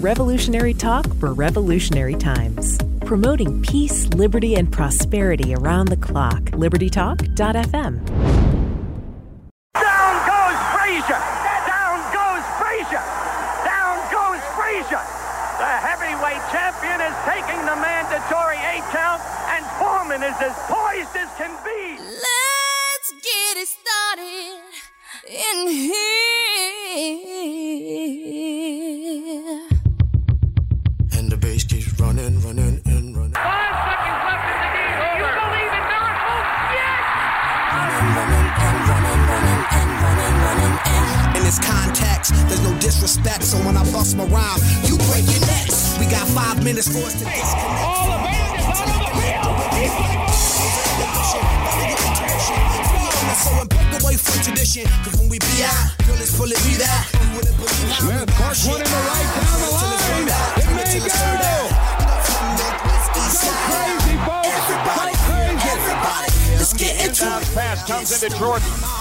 Revolutionary talk for revolutionary times. Promoting peace, liberty, and prosperity around the clock. LibertyTalk.fm.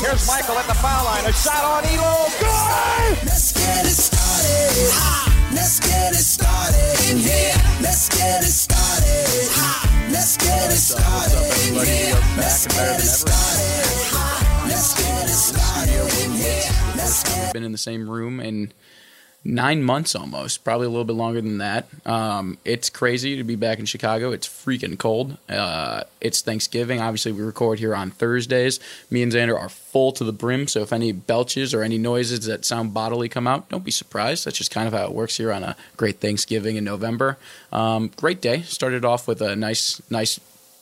Here's Michael at the foul line. A shot on Elo. Good! Let's get it started. Ha! Let's get it started in here. Let's get it started. Ha! Let's get it started in here. Let's get it started. Ha! Let's get it started in here. Let's get been in the same room in nine months almost, probably a little bit longer than that. Um, it's crazy to be back in Chicago. It's freaking cold. Uh, it's Thanksgiving. Obviously, we record here on Thursdays. Me and Xander are full to the brim, so if any belches or any noises that sound bodily come out, don't be surprised. That's just kind of how it works here on a great Thanksgiving in November. Um, great day. Started off with a nice, nice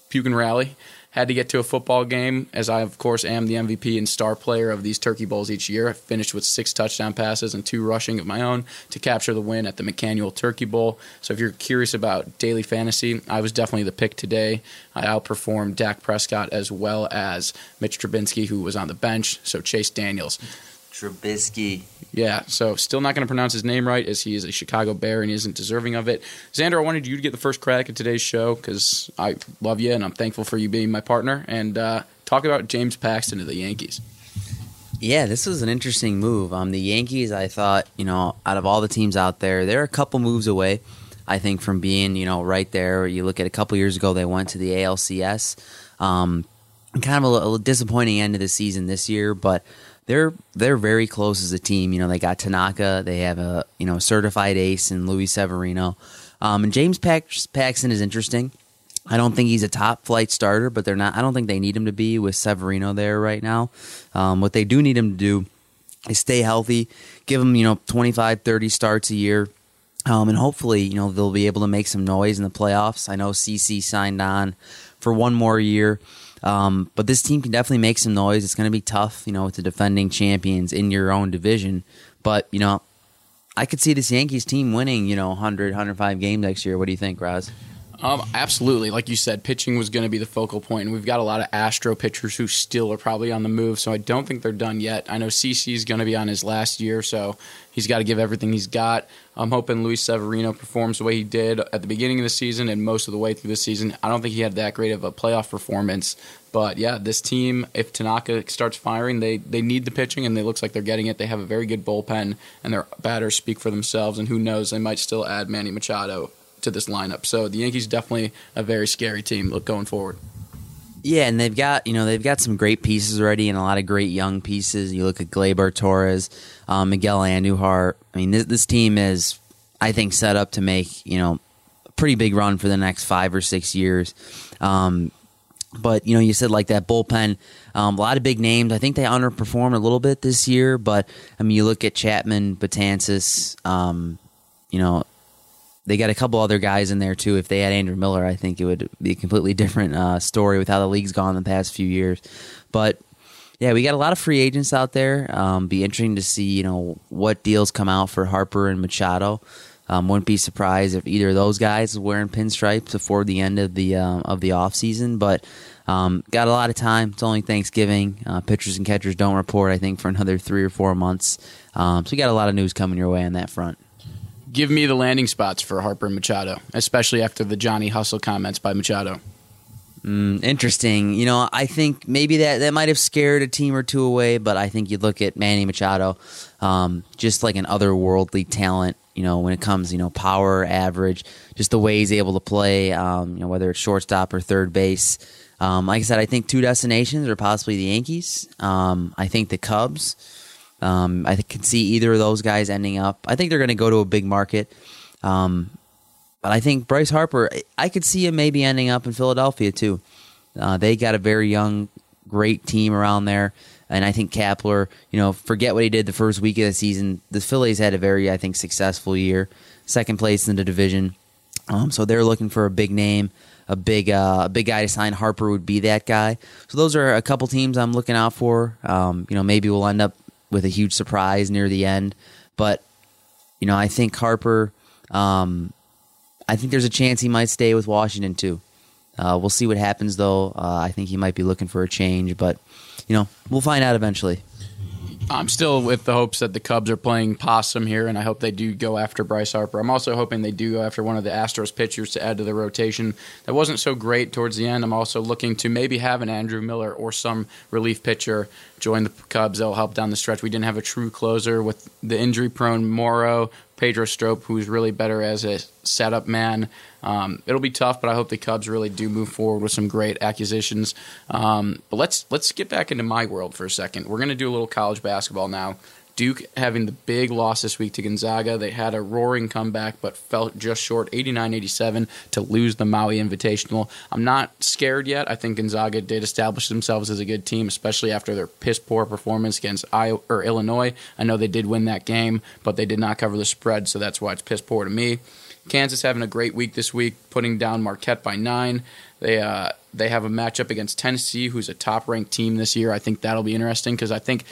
puke and rally. Had to get to a football game, as I, of course, am the MVP and star player of these Turkey Bowls each year. I finished with six touchdown passes and two rushing of my own to capture the win at the McCannual Turkey Bowl. So if you're curious about daily fantasy, I was definitely the pick today. I outperformed Dak Prescott as well as Mitch Trubinsky, who was on the bench. So Chase Daniels. Trubisky. Yeah, so still not going to pronounce his name right as he is a Chicago Bear and he isn't deserving of it. Xander, I wanted you to get the first crack at today's show because I love you and I'm thankful for you being my partner. And uh, talk about James Paxton of the Yankees. Yeah, this was an interesting move. Um, the Yankees, I thought, you know, out of all the teams out there, they're a couple moves away, I think, from being, you know, right there. You look at a couple years ago, they went to the ALCS. Um, kind of a, a disappointing end of the season this year, but they're they're very close as a team. You know, they got Tanaka, they have a you know certified ace in Luis Severino, um, and James Pax- Paxton is interesting. I don't think he's a top flight starter, but they're not. I don't think they need him to be with Severino there right now. Um, what they do need him to do is stay healthy, give him you know 25, 30 starts a year. Um, and hopefully, you know, they'll be able to make some noise in the playoffs. I know CC signed on for one more year. Um, but this team can definitely make some noise. It's going to be tough, you know, with the defending champions in your own division. But, you know, I could see this Yankees team winning, you know, 100, 105 games next year. What do you think, Raz? Um, absolutely. Like you said, pitching was going to be the focal point, and we've got a lot of Astro pitchers who still are probably on the move, so I don't think they're done yet. I know CC is going to be on his last year, so he's got to give everything he's got. I'm hoping Luis Severino performs the way he did at the beginning of the season and most of the way through the season. I don't think he had that great of a playoff performance, but yeah, this team, if Tanaka starts firing, they they need the pitching, and it looks like they're getting it. They have a very good bullpen, and their batters speak for themselves. And who knows, they might still add Manny Machado to this lineup. So the Yankees definitely a very scary team look going forward. Yeah, and they've got you know they've got some great pieces already and a lot of great young pieces. You look at Gleyber Torres, um, Miguel Andujar. I mean, this, this team is, I think, set up to make you know a pretty big run for the next five or six years. Um, but you know, you said like that bullpen, um, a lot of big names. I think they underperformed a little bit this year, but I mean, you look at Chapman, Betances, um, you know, they got a couple other guys in there too. If they had Andrew Miller, I think it would be a completely different uh, story with how the league's gone the past few years. But yeah, we got a lot of free agents out there. Um, be interesting to see you know what deals come out for Harper and Machado. Um, wouldn't be surprised if either of those guys is wearing pinstripes before the end of the uh, of the off season. But um, got a lot of time. It's only Thanksgiving. Uh, pitchers and catchers don't report. I think for another three or four months. Um, so we got a lot of news coming your way on that front. Give me the landing spots for Harper and Machado, especially after the Johnny Hustle comments by Machado. Mm, interesting. You know, I think maybe that that might have scared a team or two away, but I think you look at Manny Machado, um, just like an otherworldly talent You know, when it comes, you know, power, average, just the way he's able to play. Um, you know, whether it's shortstop or third base. Um, like I said, I think two destinations are possibly the Yankees. Um, I think the Cubs. Um, I can see either of those guys ending up. I think they're going to go to a big market. Um, but I think Bryce Harper, I could see him maybe ending up in Philadelphia too. Uh, they got a very young, great team around there. And I think Kapler, you know, forget what he did the first week of the season. The Phillies had a very, I think, successful year, second place in the division. Um, so they're looking for a big name, a big, uh, a big guy to sign. Harper would be that guy. So those are a couple teams I'm looking out for. Um, you know, maybe we'll end up with a huge surprise near the end, but you know, I think Harper. Um, I think there's a chance he might stay with Washington too. Uh, we'll see what happens, though. Uh, I think he might be looking for a change, but you know, we'll find out eventually. I'm still with the hopes that the Cubs are playing possum here, and I hope they do go after Bryce Harper. I'm also hoping they do go after one of the Astros pitchers to add to the rotation. That wasn't so great towards the end. I'm also looking to maybe have an Andrew Miller or some relief pitcher join the Cubs. That'll help down the stretch. We didn't have a true closer with the injury prone Morrow, Pedro Strop, who's really better as a setup man. Um, it'll be tough, but I hope the Cubs really do move forward with some great acquisitions. Um, but let's let's get back into my world for a second. We're going to do a little college basketball now. Duke having the big loss this week to Gonzaga. They had a roaring comeback, but fell just short 89 87 to lose the Maui Invitational. I'm not scared yet. I think Gonzaga did establish themselves as a good team, especially after their piss poor performance against Iowa, or Illinois. I know they did win that game, but they did not cover the spread, so that's why it's piss poor to me. Kansas having a great week this week, putting down Marquette by nine. They uh, they have a matchup against Tennessee, who's a top ranked team this year. I think that'll be interesting because I think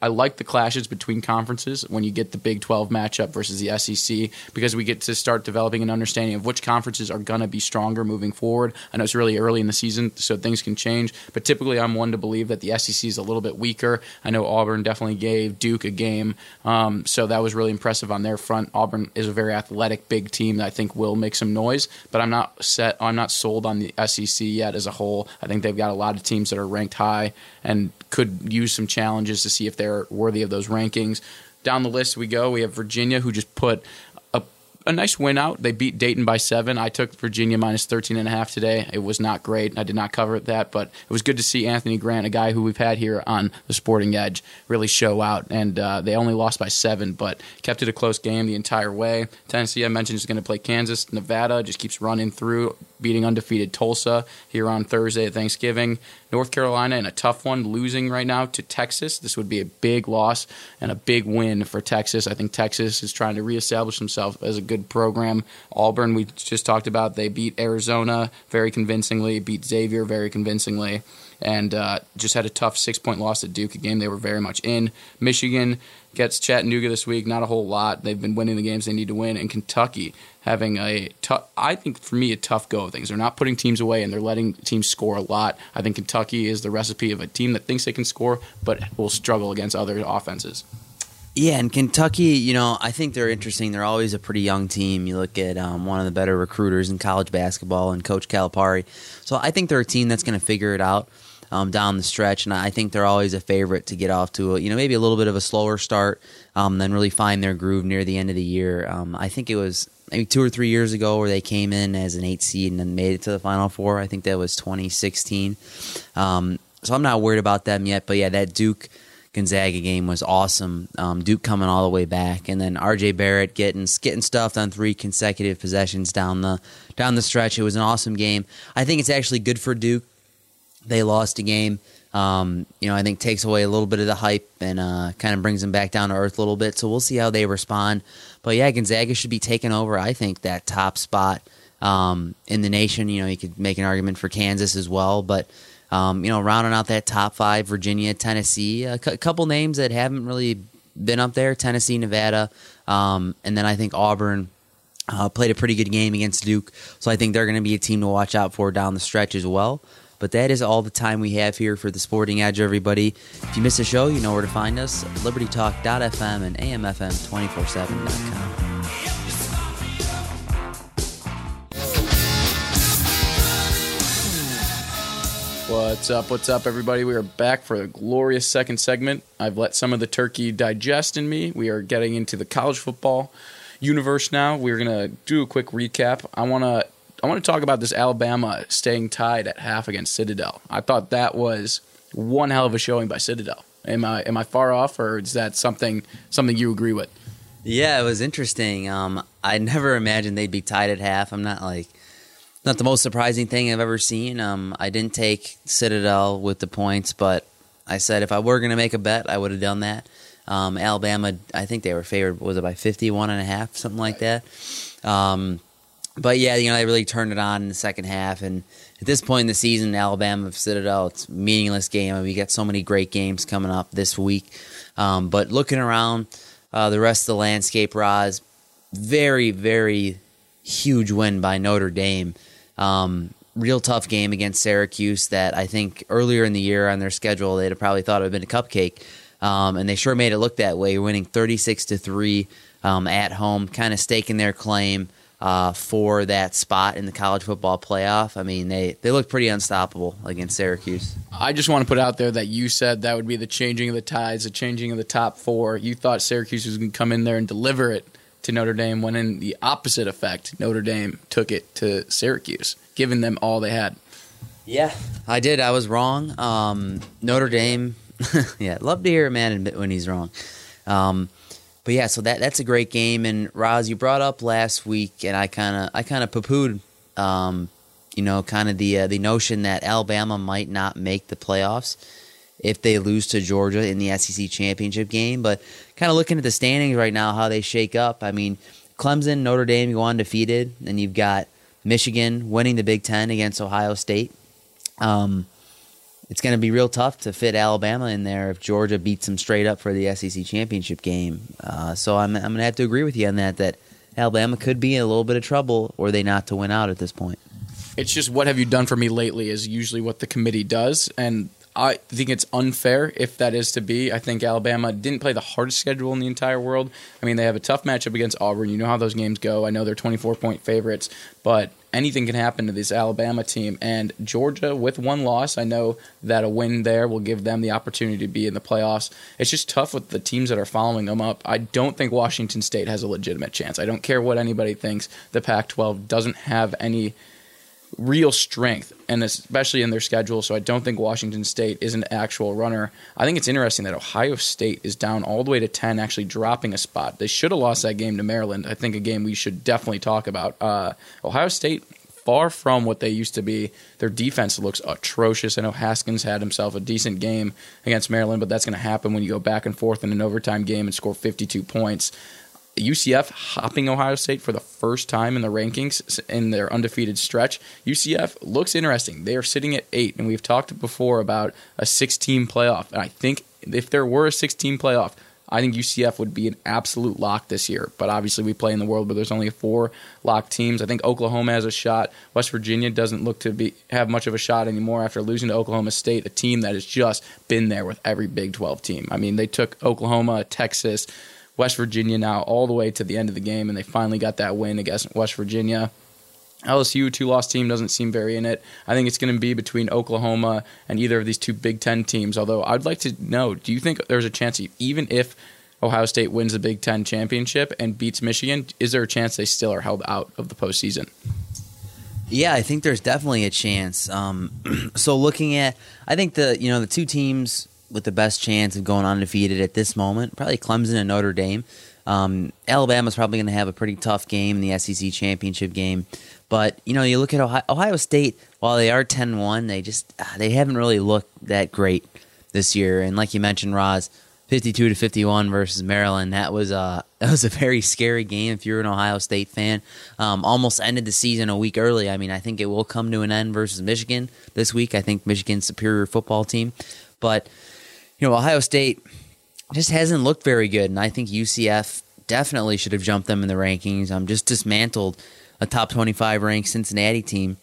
I like the clashes between conferences when you get the Big 12 matchup versus the SEC because we get to start developing an understanding of which conferences are going to be stronger moving forward. I know it's really early in the season, so things can change, but typically I'm one to believe that the SEC is a little bit weaker. I know Auburn definitely gave Duke a game, um, so that was really impressive on their front. Auburn is a very athletic, big team that I think will make some noise, but I'm not set. I'm not sold on the SEC yet as a whole. I think they've got a lot of teams that are ranked high and could use some challenges to see if they're worthy of those rankings. Down the list we go. We have Virginia, who just put a, a nice win out. They beat Dayton by seven. I took Virginia minus 13 and a half today. It was not great. I did not cover that, but it was good to see Anthony Grant, a guy who we've had here on the Sporting Edge, really show out. And uh, they only lost by seven, but kept it a close game the entire way. Tennessee, I mentioned, is going to play Kansas. Nevada just keeps running through, beating undefeated Tulsa here on Thursday at Thanksgiving. North Carolina in a tough one, losing right now to Texas. This would be a big loss and a big win for Texas. I think Texas is trying to reestablish themselves as a good program. Auburn, we just talked about, they beat Arizona very convincingly, beat Xavier very convincingly, and uh, just had a tough six point loss at Duke, a game they were very much in. Michigan gets Chattanooga this week, not a whole lot. They've been winning the games they need to win. And Kentucky having a tough, I think for me, a tough go of things. They're not putting teams away and they're letting teams score a lot. I think Kentucky is the recipe of a team that thinks they can score, but will struggle against other offenses. Yeah, and Kentucky, you know, I think they're interesting. They're always a pretty young team. You look at um, one of the better recruiters in college basketball and Coach Calipari. So I think they're a team that's going to figure it out um, down the stretch, and I think they're always a favorite to get off to a, you know maybe a little bit of a slower start, um, then really find their groove near the end of the year. Um, I think it was maybe two or three years ago where they came in as an eight seed and then made it to the Final Four. I think that was 2016. Um, so I'm not worried about them yet, but yeah, that Duke. Gonzaga game was awesome. Um, Duke coming all the way back, and then R.J. Barrett getting getting stuffed on three consecutive possessions down the down the stretch. It was an awesome game. I think it's actually good for Duke. They lost a game. Um, you know, I think takes away a little bit of the hype and uh, kind of brings them back down to earth a little bit. So we'll see how they respond. But yeah, Gonzaga should be taking over. I think that top spot um, in the nation. You know, you could make an argument for Kansas as well, but um, you know, rounding out that top five, Virginia, Tennessee, a couple names that haven't really been up there: Tennessee, Nevada, um, and then I think Auburn. Uh, played a pretty good game against Duke, so I think they're going to be a team to watch out for down the stretch as well. But that is all the time we have here for the Sporting Edge, everybody. If you miss a show, you know where to find us libertytalk.fm and amfm247.com. What's up? What's up, everybody? We are back for a glorious second segment. I've let some of the turkey digest in me. We are getting into the college football. universe now. We're gonna do a quick recap. I wanna I want to talk about this Alabama staying tied at half against Citadel. I thought that was one hell of a showing by Citadel. Am I am I far off, or is that something something you agree with? Yeah, it was interesting. Um, I never imagined they'd be tied at half. I'm not like not the most surprising thing I've ever seen. Um, I didn't take Citadel with the points, but I said if I were going to make a bet, I would have done that. Um, Alabama, I think they were favored. Was it by 51 and a half, something like that? Um, but yeah, you know, they really turned it on in the second half. And at this point in the season, Alabama Citadel, it's a meaningless game. I mean, we got so many great games coming up this week. Um, but looking around uh, the rest of the landscape, Roz, very, very huge win by Notre Dame. Um, real tough game against Syracuse that I think earlier in the year on their schedule they'd have probably thought it would have been a cupcake. Um, and they sure made it look that way, winning 36 to 3 um, at home, kind of staking their claim uh, for that spot in the college football playoff. I mean, they, they look pretty unstoppable against Syracuse. I just want to put out there that you said that would be the changing of the tides, the changing of the top four. You thought Syracuse was going to come in there and deliver it to Notre Dame, when in the opposite effect, Notre Dame took it to Syracuse, giving them all they had. Yeah, I did. I was wrong. Um, Notre Dame, yeah, love to hear a man admit when he's wrong. Um, but yeah, so that that's a great game. And Roz, you brought up last week, and I kind of I kind of poo pooed, um, you know, kind of the uh, the notion that Alabama might not make the playoffs if they lose to Georgia in the SEC championship game. But kind of looking at the standings right now, how they shake up. I mean, Clemson, Notre Dame go undefeated, and you've got Michigan winning the Big Ten against Ohio State. Um, it's going to be real tough to fit Alabama in there if Georgia beats them straight up for the SEC championship game. Uh, so I'm, I'm going to have to agree with you on that. That Alabama could be in a little bit of trouble, or they not to win out at this point. It's just what have you done for me lately is usually what the committee does, and I think it's unfair if that is to be. I think Alabama didn't play the hardest schedule in the entire world. I mean, they have a tough matchup against Auburn. You know how those games go. I know they're 24 point favorites, but anything can happen to this Alabama team. And Georgia, with one loss, I know that a win there will give them the opportunity to be in the playoffs. It's just tough with the teams that are following them up. I don't think Washington State has a legitimate chance. I don't care what anybody thinks. The Pac 12 doesn't have any real strength, and especially in their schedule. So I don't think Washington State is an actual runner. I think it's interesting that Ohio State is down all the way to 10, actually dropping a spot. They should have lost that game to Maryland. I think a game we should definitely talk about. Uh, Ohio State, far from what they used to be. Their defense looks atrocious. I know Haskins had himself a decent game against Maryland, but that's going to happen when you go back and forth in an overtime game and score 52 points. UCF hopping Ohio State for the first time in the rankings in their undefeated stretch. UCF looks interesting. They are sitting at eight, and we've talked before about a six-team playoff. And I think if there were a six-team playoff, I think UCF would be an absolute lock this year. But obviously, we play in the world where there's only four lock teams. I think Oklahoma has a shot. West Virginia doesn't look to be have much of a shot anymore after losing to Oklahoma State, a team that has just been there with every Big 12 team. I mean, they took Oklahoma, Texas. West Virginia now all the way to the end of the game, and they finally got that win against West Virginia. LSU, two loss team, doesn't seem very in it. I think it's going to be between Oklahoma and either of these two Big Ten teams. Although I'd like to know do you think there's a chance, even if Ohio State wins the Big Ten championship and beats Michigan, is there a chance they still are held out of the postseason? Yeah, I think there's definitely a chance. Um, so looking at, I think the you know the two teams with the best chance of going undefeated at this moment, probably Clemson and Notre Dame. Um, Alabama's probably going to have a pretty tough game in the SEC championship game. But, you know, you look at Ohio, Ohio State, while they are 10 1, they just ah, they haven't really looked that great this year. And like you mentioned, Roz, 52 to 51 versus Maryland. That was a that was a very scary game if you're an Ohio State fan. Um, almost ended the season a week early. I mean, I think it will come to an end versus Michigan this week. I think Michigan's superior football team, but you know, Ohio State just hasn't looked very good, and I think UCF definitely should have jumped them in the rankings. I'm just dismantled a top 25 ranked Cincinnati team.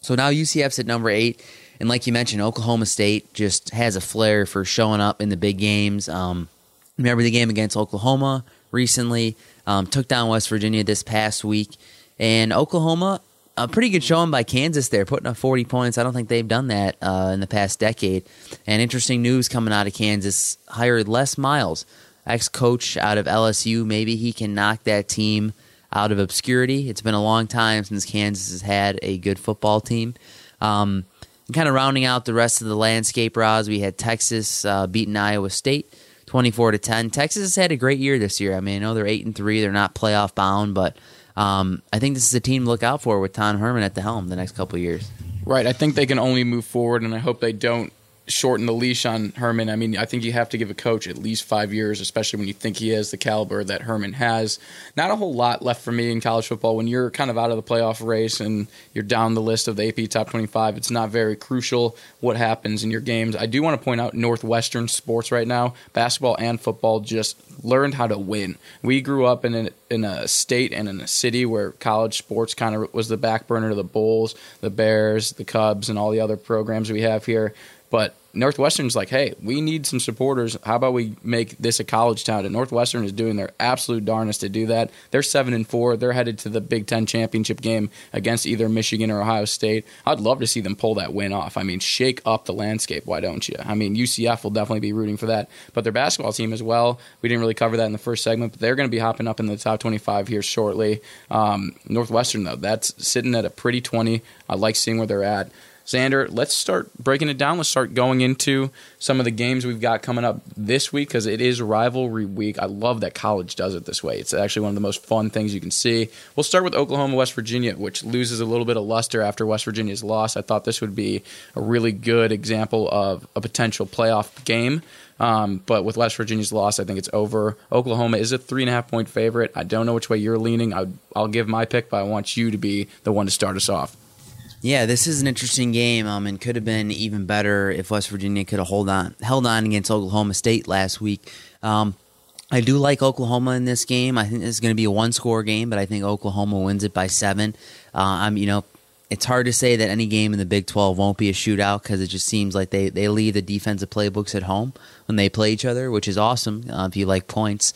So now UCF's at number eight, and like you mentioned, Oklahoma State just has a flair for showing up in the big games. Um, remember the game against Oklahoma recently? Um, took down West Virginia this past week, and Oklahoma a pretty good showing by Kansas there, putting up 40 points. I don't think they've done that uh, in the past decade. And interesting news coming out of Kansas hired Les Miles ex coach out of LSU. Maybe he can knock that team out of obscurity. It's been a long time since Kansas has had a good football team. Um, and kind of rounding out the rest of the landscape, Roz, we had Texas uh, beating Iowa State. 24 to 10. Texas has had a great year this year. I mean, I know they're 8 and 3, they're not playoff bound, but um, I think this is a team to look out for with Tom Herman at the helm the next couple years. Right. I think they can only move forward, and I hope they don't shorten the leash on Herman. I mean, I think you have to give a coach at least five years, especially when you think he has the caliber that Herman has. Not a whole lot left for me in college football. When you're kind of out of the playoff race and you're down the list of the AP top 25, it's not very crucial what happens in your games. I do want to point out Northwestern sports right now, basketball and football, just learned how to win. We grew up in in a state and in a city where college sports kind of was the back burner to the Bulls, the Bears, the Cubs, and all the other programs we have here. But Northwestern's like, hey, we need some supporters. How about we make this a college town? And Northwestern is doing their absolute darnest to do that. They're seven and four. They're headed to the Big Ten championship game against either Michigan or Ohio State. I'd love to see them pull that win off. I mean, shake up the landscape. Why don't you? I mean, UCF will definitely be rooting for that. But their basketball team as well. We didn't really cover that in the first segment, but they're going to be hopping up in the top 25 here shortly. Um, Northwestern though, that's sitting at a pretty 20. I like seeing where they're at. Xander, let's start breaking it down. Let's start going into some of the games we've got coming up this week because it is rivalry week. I love that college does it this way. It's actually one of the most fun things you can see. We'll start with Oklahoma, West Virginia, which loses a little bit of luster after West Virginia's loss. I thought this would be a really good example of a potential playoff game. Um, but with West Virginia's loss, I think it's over. Oklahoma is a three and a half point favorite. I don't know which way you're leaning. I, I'll give my pick, but I want you to be the one to start us off. Yeah, this is an interesting game, um, and could have been even better if West Virginia could have hold on, held on against Oklahoma State last week. Um, I do like Oklahoma in this game. I think this is going to be a one-score game, but I think Oklahoma wins it by seven. Uh, I'm, you know, it's hard to say that any game in the Big 12 won't be a shootout because it just seems like they, they leave the defensive playbooks at home when they play each other, which is awesome uh, if you like points.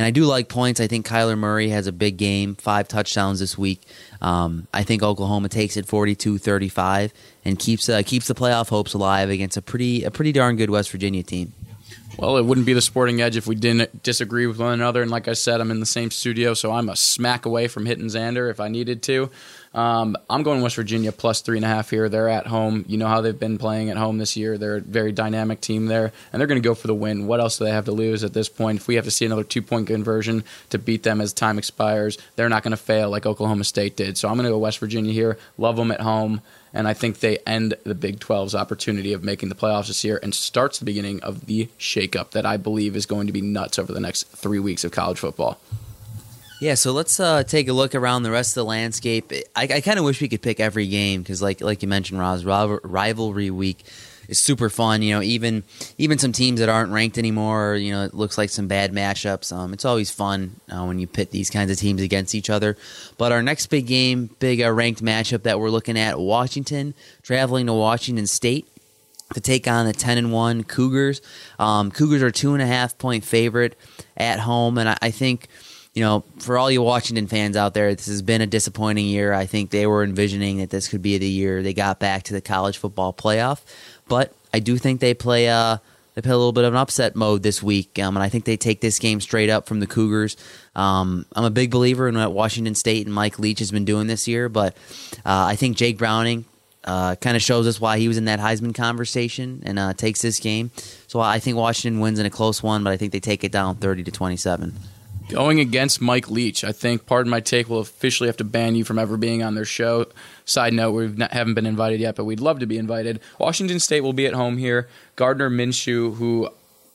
And I do like points. I think Kyler Murray has a big game, five touchdowns this week. Um, I think Oklahoma takes it 42-35 and keeps uh, keeps the playoff hopes alive against a pretty a pretty darn good West Virginia team. Well, it wouldn't be the sporting edge if we didn't disagree with one another. And like I said, I'm in the same studio, so I'm a smack away from hitting Xander if I needed to. Um, I'm going West Virginia plus three and a half here. They're at home. You know how they've been playing at home this year. They're a very dynamic team there, and they're going to go for the win. What else do they have to lose at this point? If we have to see another two point conversion to beat them as time expires, they're not going to fail like Oklahoma State did. So I'm going to go West Virginia here. Love them at home. And I think they end the Big 12's opportunity of making the playoffs this year and starts the beginning of the shakeup that I believe is going to be nuts over the next three weeks of college football. Yeah, so let's uh, take a look around the rest of the landscape. I, I kind of wish we could pick every game because, like like you mentioned, Roz, rivalry week is super fun. You know, even even some teams that aren't ranked anymore. You know, it looks like some bad matchups. Um, it's always fun uh, when you pit these kinds of teams against each other. But our next big game, big uh, ranked matchup that we're looking at: Washington traveling to Washington State to take on the 10 and 1 Cougars. Um, Cougars are two and a half point favorite at home, and I, I think you know, for all you Washington fans out there, this has been a disappointing year. I think they were envisioning that this could be the year they got back to the college football playoff, but I do think they play uh they play a little bit of an upset mode this week, um, and I think they take this game straight up from the Cougars. Um, I'm a big believer in what Washington State and Mike Leach has been doing this year, but uh, I think Jake Browning uh, kind of shows us why he was in that Heisman conversation and uh, takes this game. So I think Washington wins in a close one, but I think they take it down 30 to 27. Going against Mike Leach, I think, pardon my take, will officially have to ban you from ever being on their show. Side note, we haven't been invited yet, but we'd love to be invited. Washington State will be at home here. Gardner Minshew, who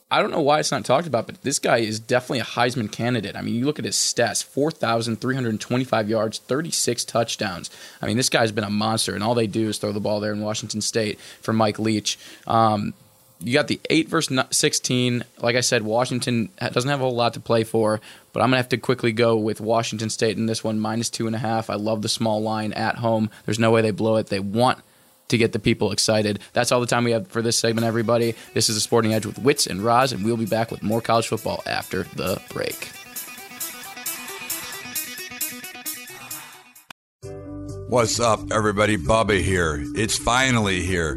I don't know why it's not talked about, but this guy is definitely a Heisman candidate. I mean, you look at his stats 4,325 yards, 36 touchdowns. I mean, this guy's been a monster, and all they do is throw the ball there in Washington State for Mike Leach. Um, you got the 8 versus 16. Like I said, Washington doesn't have a whole lot to play for, but I'm going to have to quickly go with Washington State in this one, minus two and a half. I love the small line at home. There's no way they blow it. They want to get the people excited. That's all the time we have for this segment, everybody. This is a Sporting Edge with Wits and Roz, and we'll be back with more college football after the break. What's up, everybody? Bubba here. It's finally here.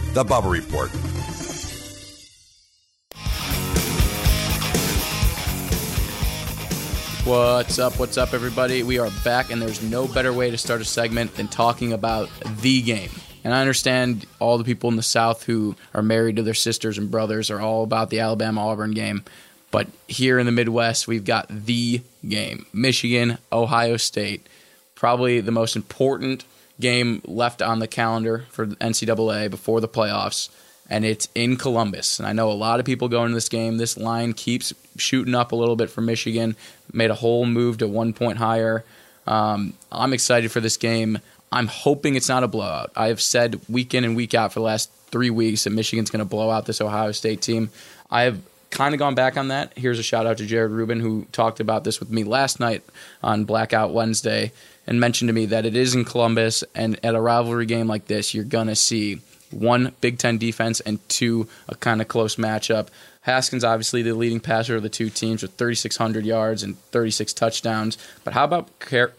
The Bubba Report. What's up? What's up, everybody? We are back, and there's no better way to start a segment than talking about the game. And I understand all the people in the South who are married to their sisters and brothers are all about the Alabama Auburn game. But here in the Midwest, we've got the game Michigan, Ohio State. Probably the most important game left on the calendar for NCAA before the playoffs. And it's in Columbus. And I know a lot of people going to this game. This line keeps shooting up a little bit for Michigan. Made a whole move to one point higher. Um, I'm excited for this game. I'm hoping it's not a blowout. I have said week in and week out for the last three weeks that Michigan's going to blow out this Ohio State team. I have kind of gone back on that. Here's a shout out to Jared Rubin, who talked about this with me last night on Blackout Wednesday and mentioned to me that it is in Columbus, and at a rivalry game like this, you're to see one Big Ten defense and two a kind of close matchup. Haskins, obviously, the leading passer of the two teams with 3,600 yards and 36 touchdowns. But how about Karan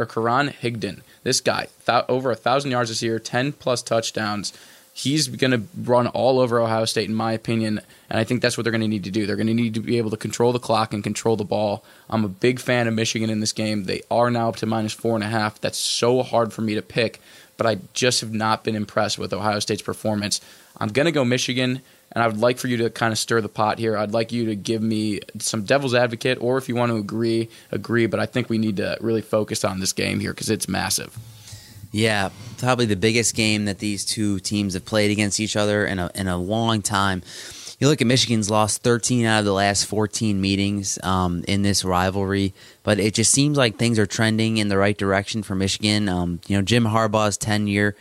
Higdon? This guy, th- over a 1,000 yards this year, 10 plus touchdowns. He's going to run all over Ohio State, in my opinion. And I think that's what they're going to need to do. They're going to need to be able to control the clock and control the ball. I'm a big fan of Michigan in this game. They are now up to minus four and a half. That's so hard for me to pick but I just have not been impressed with Ohio State's performance. I'm going to go Michigan, and I would like for you to kind of stir the pot here. I'd like you to give me some devil's advocate, or if you want to agree, agree. But I think we need to really focus on this game here because it's massive. Yeah, probably the biggest game that these two teams have played against each other in a in a long time. You look at Michigan's lost 13 out of the last 14 meetings um, in this rivalry, but it just seems like things are trending in the right direction for Michigan. Um, you know, Jim Harbaugh's tenure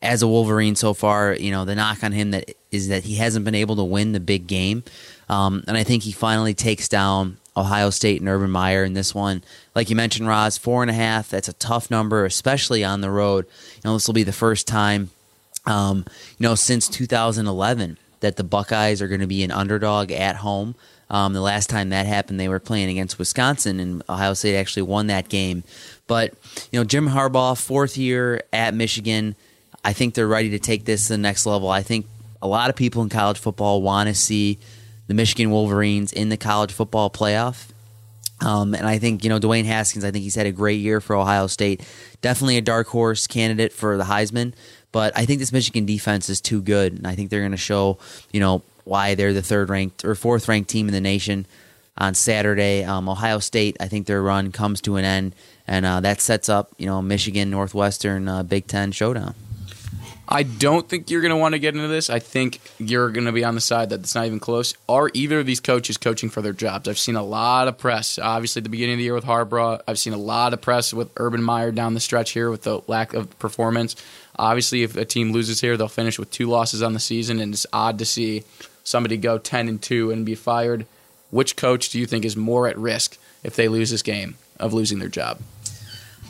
as a Wolverine so far, you know, the knock on him that is that he hasn't been able to win the big game, um, and I think he finally takes down Ohio State and Urban Meyer in this one. Like you mentioned, Roz, four and a half. That's a tough number, especially on the road. You know, this will be the first time, um, you know, since 2011 that the Buckeyes are going to be an underdog at home. Um, the last time that happened, they were playing against Wisconsin, and Ohio State actually won that game. But you know, Jim Harbaugh, fourth year at Michigan, I think they're ready to take this to the next level. I think a lot of people in college football want to see the Michigan Wolverines in the college football playoff. Um, and I think, you know, Dwayne Haskins, I think he's had a great year for Ohio State. Definitely a dark horse candidate for the Heisman. But I think this Michigan defense is too good, and I think they're going to show, you know, why they're the third ranked or fourth ranked team in the nation on Saturday. Um, Ohio State, I think their run comes to an end, and uh, that sets up, you know, Michigan Northwestern uh, Big Ten showdown. I don't think you're going to want to get into this. I think you're going to be on the side that it's not even close. Are either of these coaches coaching for their jobs? I've seen a lot of press. Obviously, at the beginning of the year with Harbaugh, I've seen a lot of press with Urban Meyer down the stretch here with the lack of performance. Obviously, if a team loses here, they'll finish with two losses on the season, and it's odd to see somebody go ten and two and be fired. Which coach do you think is more at risk if they lose this game of losing their job?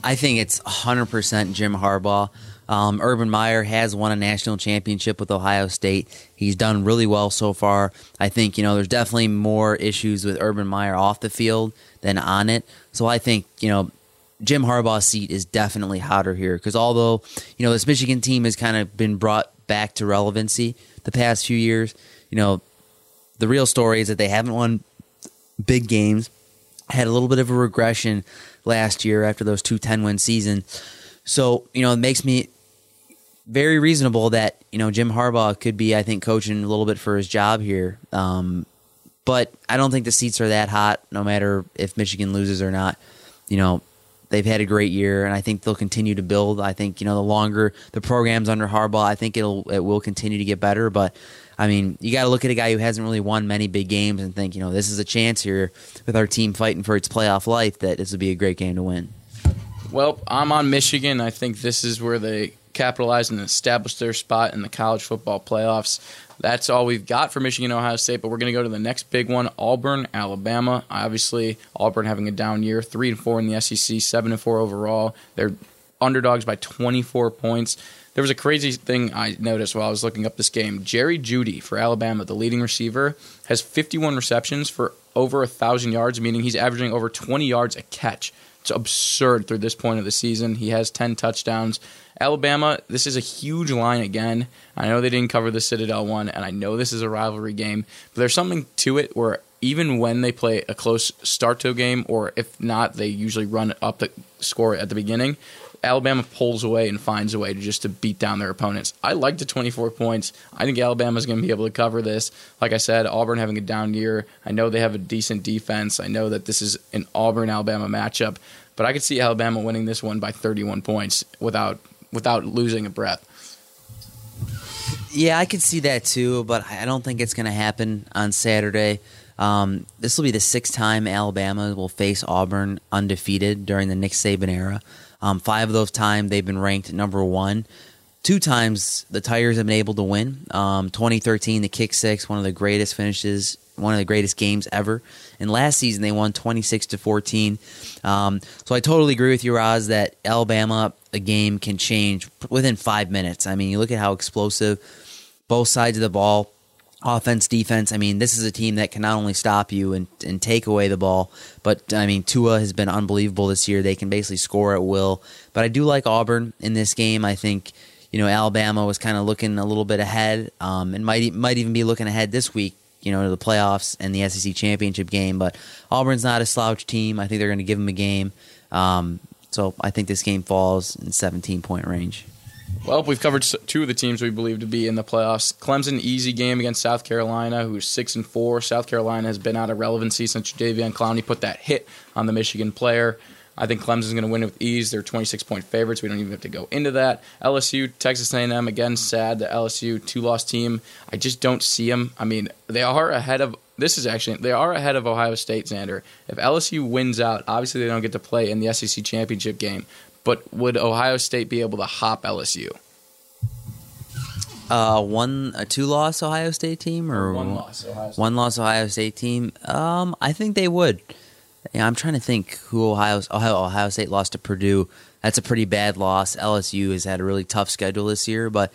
I think it's 100% Jim Harbaugh. Um, Urban Meyer has won a national championship with Ohio State. He's done really well so far. I think, you know, there's definitely more issues with Urban Meyer off the field than on it. So I think, you know, Jim Harbaugh's seat is definitely hotter here because although, you know, this Michigan team has kind of been brought back to relevancy the past few years, you know, the real story is that they haven't won big games, had a little bit of a regression last year after those two 10 win seasons. So, you know, it makes me very reasonable that, you know, Jim Harbaugh could be, I think, coaching a little bit for his job here. Um, but I don't think the seats are that hot, no matter if Michigan loses or not. You know, they've had a great year, and I think they'll continue to build. I think you know the longer the program's under Harbaugh, I think it'll it will continue to get better. But I mean, you got to look at a guy who hasn't really won many big games and think, you know, this is a chance here with our team fighting for its playoff life that this would be a great game to win. Well, I'm on Michigan. I think this is where they capitalize and establish their spot in the college football playoffs. That's all we've got for Michigan Ohio State, but we're going to go to the next big one, Auburn, Alabama. Obviously, Auburn having a down year, 3 and 4 in the SEC, 7 and 4 overall. They're underdogs by 24 points. There was a crazy thing I noticed while I was looking up this game. Jerry Jeudy for Alabama, the leading receiver, has 51 receptions for over 1,000 yards, meaning he's averaging over 20 yards a catch. It's absurd through this point of the season. He has 10 touchdowns. Alabama, this is a huge line again. I know they didn't cover the Citadel one, and I know this is a rivalry game, but there's something to it where even when they play a close start to a game, or if not, they usually run up the score at the beginning. Alabama pulls away and finds a way to just to beat down their opponents. I like the 24 points. I think Alabama's going to be able to cover this. Like I said, Auburn having a down year. I know they have a decent defense. I know that this is an Auburn Alabama matchup, but I could see Alabama winning this one by 31 points without without losing a breath. Yeah, I could see that too, but I don't think it's going to happen on Saturday. Um, this will be the sixth time Alabama will face Auburn undefeated during the Nick Saban era. Um, five of those times they've been ranked number one. Two times the Tigers have been able to win. Um, 2013, the kick six, one of the greatest finishes, one of the greatest games ever. And last season they won 26 to 14. Um, so I totally agree with you, Roz, that Alabama a game can change within five minutes. I mean, you look at how explosive both sides of the ball offense, defense. I mean, this is a team that can not only stop you and, and take away the ball, but I mean, Tua has been unbelievable this year. They can basically score at will. But I do like Auburn in this game. I think you know Alabama was kind of looking a little bit ahead, um, and might might even be looking ahead this week. You know, to the playoffs and the SEC championship game. But Auburn's not a slouch team. I think they're going to give them a game. Um, so I think this game falls in 17 point range. Well, we've covered two of the teams we believe to be in the playoffs. Clemson easy game against South Carolina, who's six and four. South Carolina has been out of relevancy since Jadeveon Clowney put that hit on the Michigan player. I think Clemson's going to win with ease. They're 26 point favorites. We don't even have to go into that. LSU, Texas A&M again. Sad the LSU two loss team. I just don't see them. I mean, they are ahead of. This is actually they are ahead of Ohio State. Xander. If LSU wins out, obviously they don't get to play in the SEC championship game. But would Ohio State be able to hop LSU? Uh, one a two loss Ohio State team or one loss Ohio State. one loss Ohio State team. Um, I think they would. I'm trying to think who Ohio Ohio, Ohio State lost to Purdue. That's a pretty bad loss. LSU has had a really tough schedule this year, but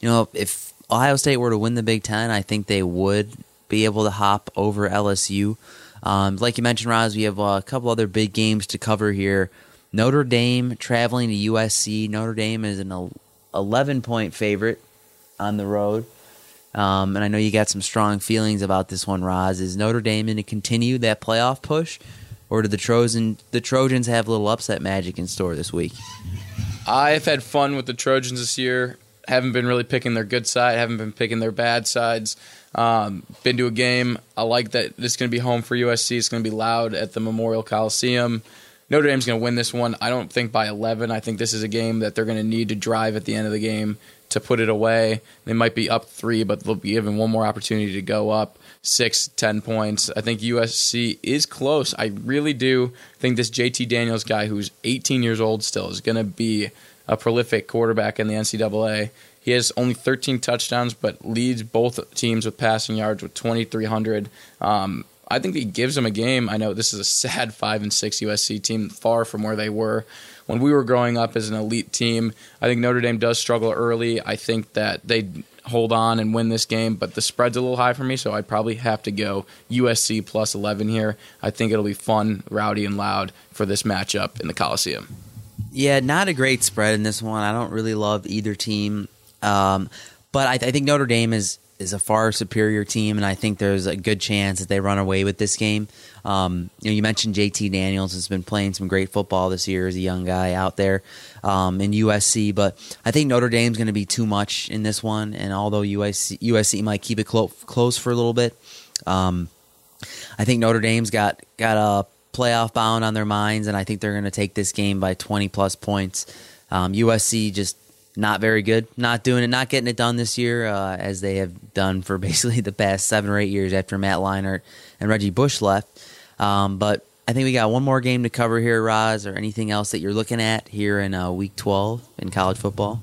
you know if Ohio State were to win the Big Ten, I think they would be able to hop over LSU. Um, like you mentioned, Roz, we have a couple other big games to cover here. Notre Dame traveling to USC. Notre Dame is an 11 point favorite on the road. Um, and I know you got some strong feelings about this one, Roz. Is Notre Dame going to continue that playoff push, or do the Trojan the Trojans have a little upset magic in store this week? I've had fun with the Trojans this year. Haven't been really picking their good side. Haven't been picking their bad sides. Um, been to a game. I like that this is going to be home for USC. It's going to be loud at the Memorial Coliseum. Notre Dame's going to win this one. I don't think by 11. I think this is a game that they're going to need to drive at the end of the game to put it away. They might be up three, but they'll be given one more opportunity to go up six, ten points. I think USC is close. I really do think this JT Daniels guy, who's 18 years old still, is going to be a prolific quarterback in the NCAA. He has only 13 touchdowns, but leads both teams with passing yards with 2,300. Um, I think he gives them a game. I know this is a sad five and six USC team, far from where they were when we were growing up as an elite team. I think Notre Dame does struggle early. I think that they hold on and win this game, but the spread's a little high for me, so I'd probably have to go USC plus 11 here. I think it'll be fun, rowdy, and loud for this matchup in the Coliseum. Yeah, not a great spread in this one. I don't really love either team, um, but I, I think Notre Dame is is a far superior team, and I think there's a good chance that they run away with this game. Um, you know, you mentioned JT Daniels has been playing some great football this year as a young guy out there um, in USC, but I think Notre Dame's going to be too much in this one. And although USC, USC might keep it clo- close for a little bit, um, I think Notre Dame's got got a playoff bound on their minds, and I think they're going to take this game by 20 plus points. Um, USC just not very good, not doing it, not getting it done this year uh, as they have done for basically the past seven or eight years after Matt Leinart and Reggie Bush left. Um, but I think we got one more game to cover here, Roz, or anything else that you're looking at here in uh, Week 12 in college football.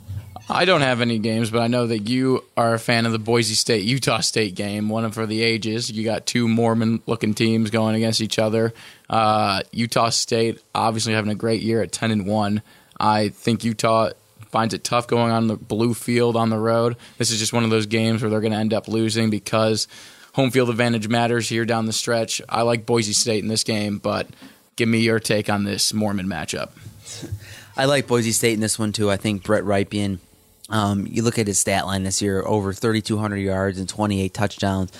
I don't have any games, but I know that you are a fan of the Boise State Utah State game, one for the ages. You got two Mormon looking teams going against each other. Uh, Utah State obviously having a great year at 10 and 1. I think Utah finds it tough going on the blue field on the road. This is just one of those games where they're going to end up losing because home field advantage matters here down the stretch. I like Boise State in this game, but give me your take on this Mormon matchup. I like Boise State in this one too. I think Brett Rypien um, you look at his stat line this year over 3,200 yards and 28 touchdowns.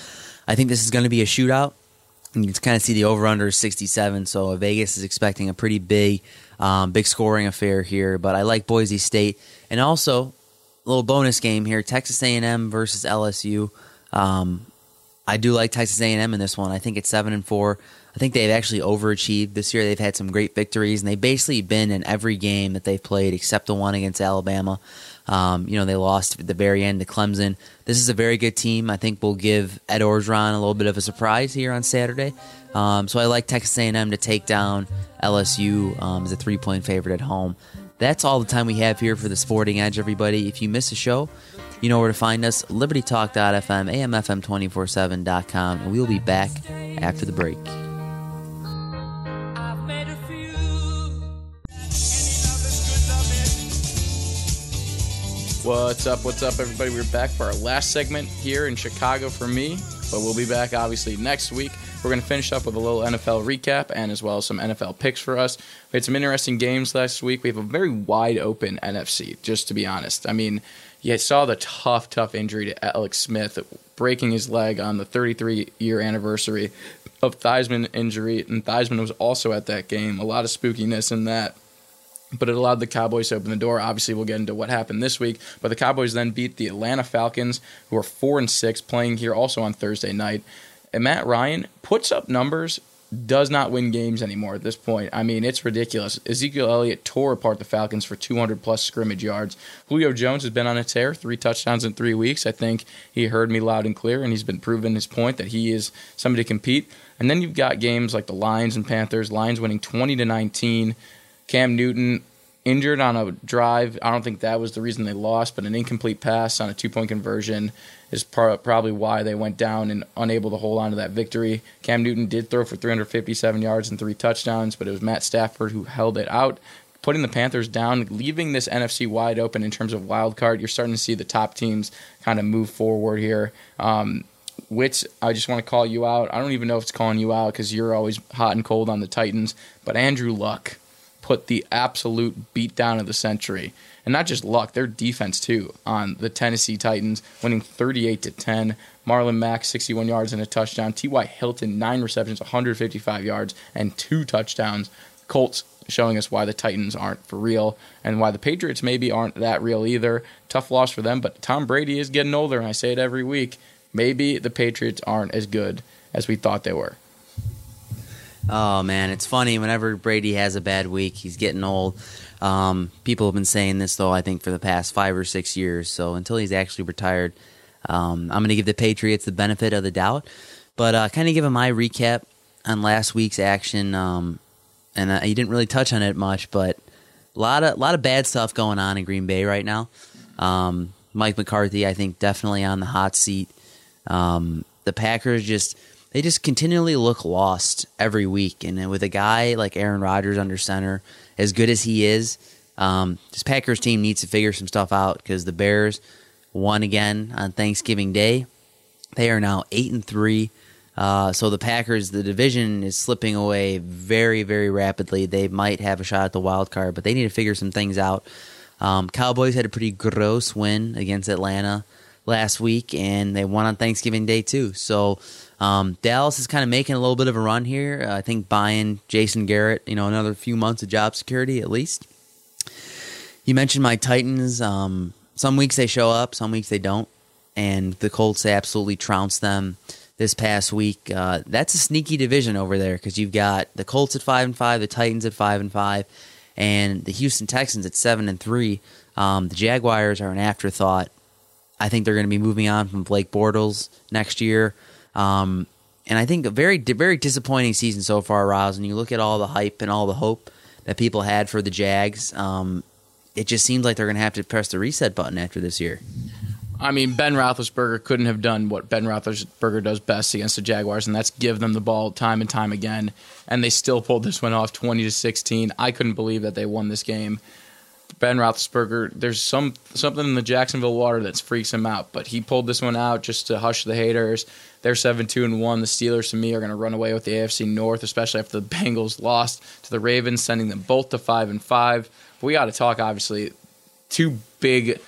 I think this is going to be a shootout. You can kind of see the over under 67. So Vegas is expecting a pretty big, um, big scoring affair here. But I like Boise State, and also a little bonus game here: Texas A&M versus LSU. Um, I do like Texas A&M in this one. I think it's seven and four. I think they've actually overachieved this year. They've had some great victories, and they've basically been in every game that they've played except the one against Alabama. Um, you know, they lost at the very end to Clemson. This is a very good team. I think we'll give Ed Orgeron a little bit of a surprise here on Saturday. Um, so I like Texas A&M to take down LSU um, as a three-point favorite at home. That's all the time we have here for the Sporting Edge, everybody. If you miss a show, you know where to find us, libertytalk.fm, amfm247.com, and we'll be back after the break. What's up? What's up, everybody? We're back for our last segment here in Chicago for me, but we'll be back obviously next week. We're going to finish up with a little NFL recap and as well as some NFL picks for us. We had some interesting games last week. We have a very wide open NFC, just to be honest. I mean, you saw the tough, tough injury to Alex Smith, breaking his leg on the 33 year anniversary of Theismann injury, and Theismann was also at that game. A lot of spookiness in that but it allowed the Cowboys to open the door. Obviously, we'll get into what happened this week. But the Cowboys then beat the Atlanta Falcons, who are four and six, playing here also on Thursday night. And Matt Ryan puts up numbers, does not win games anymore at this point. I mean, it's ridiculous. Ezekiel Elliott tore apart the Falcons for 200 plus scrimmage yards. Julio Jones has been on a tear, three touchdowns in three weeks. I think he heard me loud and clear, and he's been proving his point that he is somebody to compete. And then you've got games like the Lions and Panthers. Lions winning 20 to 19. Cam Newton injured on a drive. I don't think that was the reason they lost, but an incomplete pass on a two point conversion is probably why they went down and unable to hold on to that victory. Cam Newton did throw for 357 yards and three touchdowns, but it was Matt Stafford who held it out. Putting the Panthers down, leaving this NFC wide open in terms of wild card. You're starting to see the top teams kind of move forward here. Um, Wits, I just want to call you out. I don't even know if it's calling you out because you're always hot and cold on the Titans, but Andrew Luck put the absolute beat down of the century. And not just luck, their defense too on the Tennessee Titans, winning 38 to 10. Marlon Mack, 61 yards and a touchdown. T.Y. Hilton, nine receptions, 155 yards, and two touchdowns. Colts showing us why the Titans aren't for real and why the Patriots maybe aren't that real either. Tough loss for them, but Tom Brady is getting older, and I say it every week. Maybe the Patriots aren't as good as we thought they were. Oh man, it's funny whenever Brady has a bad week, he's getting old. Um, people have been saying this though, I think for the past five or six years. So until he's actually retired, um, I'm going to give the Patriots the benefit of the doubt. But uh, kind of give him my recap on last week's action, um, and uh, he didn't really touch on it much, but a lot of lot of bad stuff going on in Green Bay right now. Um, Mike McCarthy, I think, definitely on the hot seat. Um, the Packers just they just continually look lost every week. And with a guy like Aaron Rodgers under center, as good as he is, um, this Packers team needs to figure some stuff out because the Bears won again on Thanksgiving Day. They are now eight and three. Uh, so the Packers, the division is slipping away very, very rapidly. They might have a shot at the wild card, but they need to figure some things out. Um, Cowboys had a pretty gross win against Atlanta last week, and they won on Thanksgiving Day too. So um, Dallas is kind of making a little bit of a run here. Uh, I think buying Jason Garrett, you know, another few months of job security at least. You mentioned my Titans. Um, some weeks they show up, some weeks they don't, and the Colts absolutely trounce them. this past week. Uh, that's a sneaky division over there because you've got the Colts at five and five, the Titans at five and five, and the Houston Texans at seven and three. Um, the Jaguars are an afterthought. I think they're going to be moving on from Blake Bortles next year. Um, and I think a very very disappointing season so far, Roz. And you look at all the hype and all the hope that people had for the Jags. Um, it just seems like they're going to have to press the reset button after this year. I mean, Ben Roethlisberger couldn't have done what Ben Roethlisberger does best against the Jaguars, and that's give them the ball time and time again. And they still pulled this one off, twenty to sixteen. I couldn't believe that they won this game. Ben Roethlisberger, there's some something in the Jacksonville water that freaks him out, but he pulled this one out just to hush the haters. They're seven two and one. The Steelers, to me, are going to run away with the AFC North, especially after the Bengals lost to the Ravens, sending them both to five and five. We got to talk, obviously, two big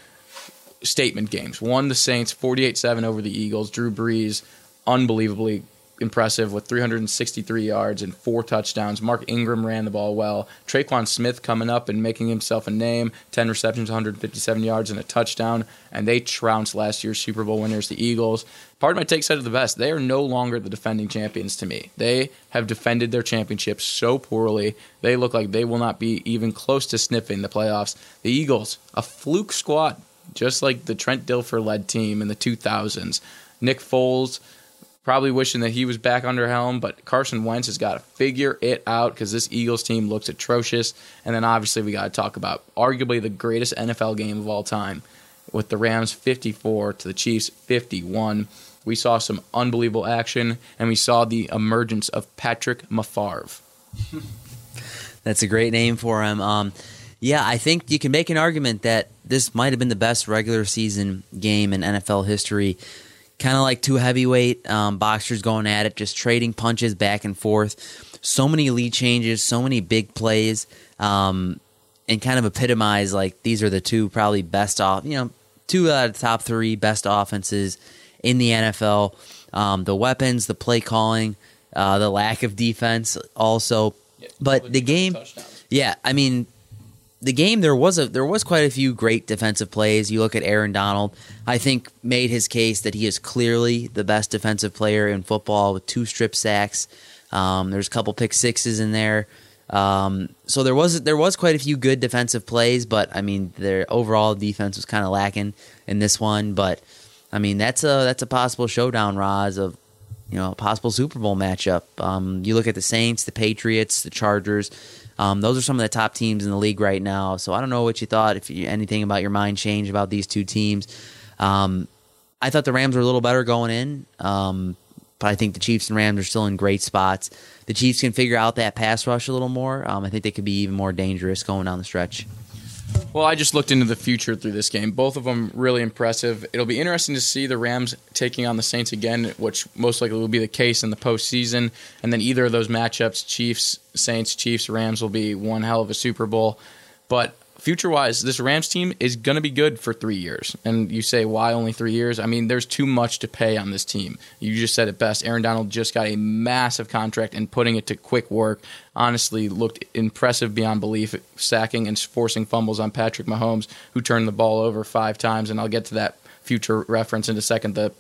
statement games. One, the Saints, 48 7 over the Eagles. Drew Brees, unbelievably impressive with 363 yards and four touchdowns. Mark Ingram ran the ball well. Tre'Quan Smith coming up and making himself a name 10 receptions, 157 yards, and a touchdown. And they trounced last year's Super Bowl winners, the Eagles. Part of my take said it the best. They are no longer the defending champions to me. They have defended their championship so poorly. They look like they will not be even close to sniffing the playoffs. The Eagles, a fluke squad just like the Trent Dilfer led team in the 2000s. Nick Foles, probably wishing that he was back under helm, but Carson Wentz has got to figure it out because this Eagles team looks atrocious. And then obviously, we got to talk about arguably the greatest NFL game of all time with the Rams 54 to the Chiefs 51. We saw some unbelievable action, and we saw the emergence of Patrick Mafarve. That's a great name for him. Um, yeah, I think you can make an argument that this might have been the best regular season game in NFL history. Kind of like two heavyweight um, boxers going at it, just trading punches back and forth. So many lead changes, so many big plays, um, and kind of epitomize like these are the two probably best off, you know, two out of the top three best offenses in the NFL. Um, the weapons, the play calling, uh, the lack of defense, also. Yeah, but the game, yeah, I mean, the game there was a there was quite a few great defensive plays. You look at Aaron Donald, I think made his case that he is clearly the best defensive player in football with two strip sacks. Um, there's a couple pick sixes in there. Um, so there was there was quite a few good defensive plays, but I mean their overall defense was kind of lacking in this one. But I mean that's a that's a possible showdown, Roz, of you know a possible Super Bowl matchup. Um, you look at the Saints, the Patriots, the Chargers. Um, those are some of the top teams in the league right now. So I don't know what you thought. If you, anything about your mind changed about these two teams, um, I thought the Rams were a little better going in, um, but I think the Chiefs and Rams are still in great spots. The Chiefs can figure out that pass rush a little more. Um, I think they could be even more dangerous going down the stretch. Well, I just looked into the future through this game. Both of them really impressive. It'll be interesting to see the Rams taking on the Saints again, which most likely will be the case in the postseason. And then either of those matchups, Chiefs, Saints, Chiefs, Rams, will be one hell of a Super Bowl. But future wise, this Rams team is going to be good for three years. And you say, why only three years? I mean, there's too much to pay on this team. You just said it best. Aaron Donald just got a massive contract and putting it to quick work. Honestly, looked impressive beyond belief, sacking and forcing fumbles on Patrick Mahomes, who turned the ball over five times. And I'll get to that future reference in a second. The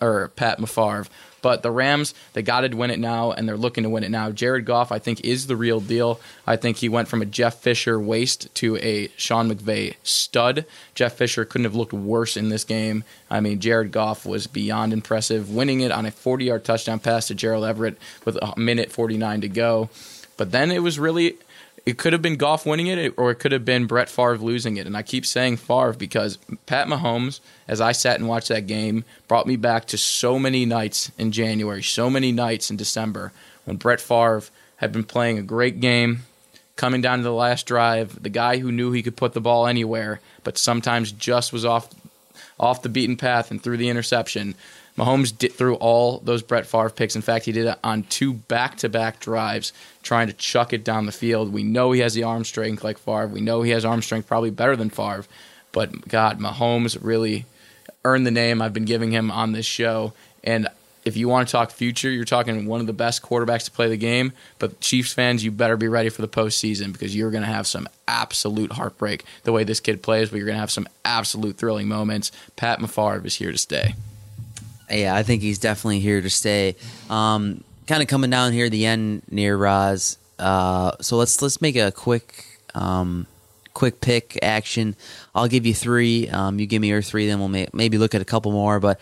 or Pat Mafarve. But the Rams, they got to win it now, and they're looking to win it now. Jared Goff, I think, is the real deal. I think he went from a Jeff Fisher waste to a Sean McVay stud. Jeff Fisher couldn't have looked worse in this game. I mean, Jared Goff was beyond impressive, winning it on a 40 yard touchdown pass to Gerald Everett with a minute 49 to go. But then it was really it could have been Goff winning it, or it could have been Brett Favre losing it. And I keep saying Favre because Pat Mahomes, as I sat and watched that game, brought me back to so many nights in January, so many nights in December when Brett Favre had been playing a great game, coming down to the last drive, the guy who knew he could put the ball anywhere, but sometimes just was off off the beaten path and threw the interception. Mahomes did, threw all those Brett Favre picks. In fact, he did it on two back-to-back drives, trying to chuck it down the field. We know he has the arm strength like Favre. We know he has arm strength probably better than Favre. But God, Mahomes really earned the name I've been giving him on this show. And if you want to talk future, you're talking one of the best quarterbacks to play the game. But Chiefs fans, you better be ready for the postseason because you're going to have some absolute heartbreak the way this kid plays, but you're going to have some absolute thrilling moments. Pat Mafarve is here to stay. Yeah, I think he's definitely here to stay. Um, kind of coming down here the end near Roz. Uh, so let's let's make a quick um, quick pick action. I'll give you three. Um, you give me your three, then we'll may- maybe look at a couple more. But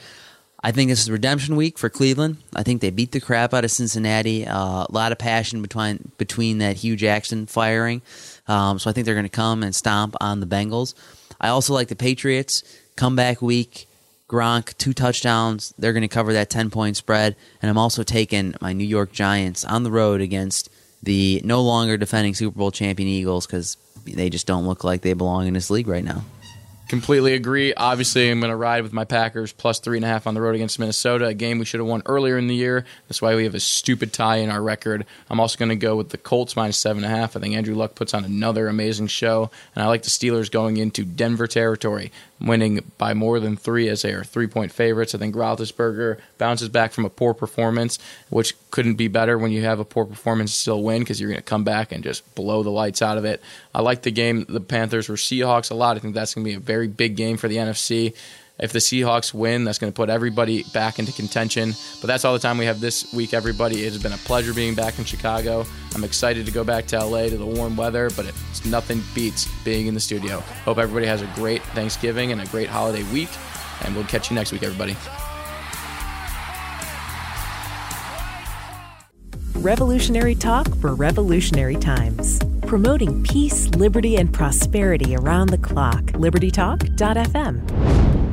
I think this is redemption week for Cleveland. I think they beat the crap out of Cincinnati. Uh, a lot of passion between between that Hue Jackson firing. Um, so I think they're going to come and stomp on the Bengals. I also like the Patriots comeback week. Gronk, two touchdowns. They're going to cover that 10 point spread. And I'm also taking my New York Giants on the road against the no longer defending Super Bowl champion Eagles because they just don't look like they belong in this league right now. Completely agree. Obviously, I'm going to ride with my Packers plus three and a half on the road against Minnesota, a game we should have won earlier in the year. That's why we have a stupid tie in our record. I'm also going to go with the Colts minus seven and a half. I think Andrew Luck puts on another amazing show, and I like the Steelers going into Denver territory, winning by more than three as they are three point favorites. I think Roethlisberger bounces back from a poor performance, which couldn't be better when you have a poor performance and still win because you're going to come back and just blow the lights out of it. I like the game. The Panthers were Seahawks a lot. I think that's going to be a very big game for the NFC. If the Seahawks win, that's going to put everybody back into contention. But that's all the time we have this week, everybody. It has been a pleasure being back in Chicago. I'm excited to go back to LA to the warm weather, but it's nothing beats being in the studio. Hope everybody has a great Thanksgiving and a great holiday week, and we'll catch you next week, everybody. Revolutionary talk for revolutionary times. Promoting peace, liberty, and prosperity around the clock. LibertyTalk.fm.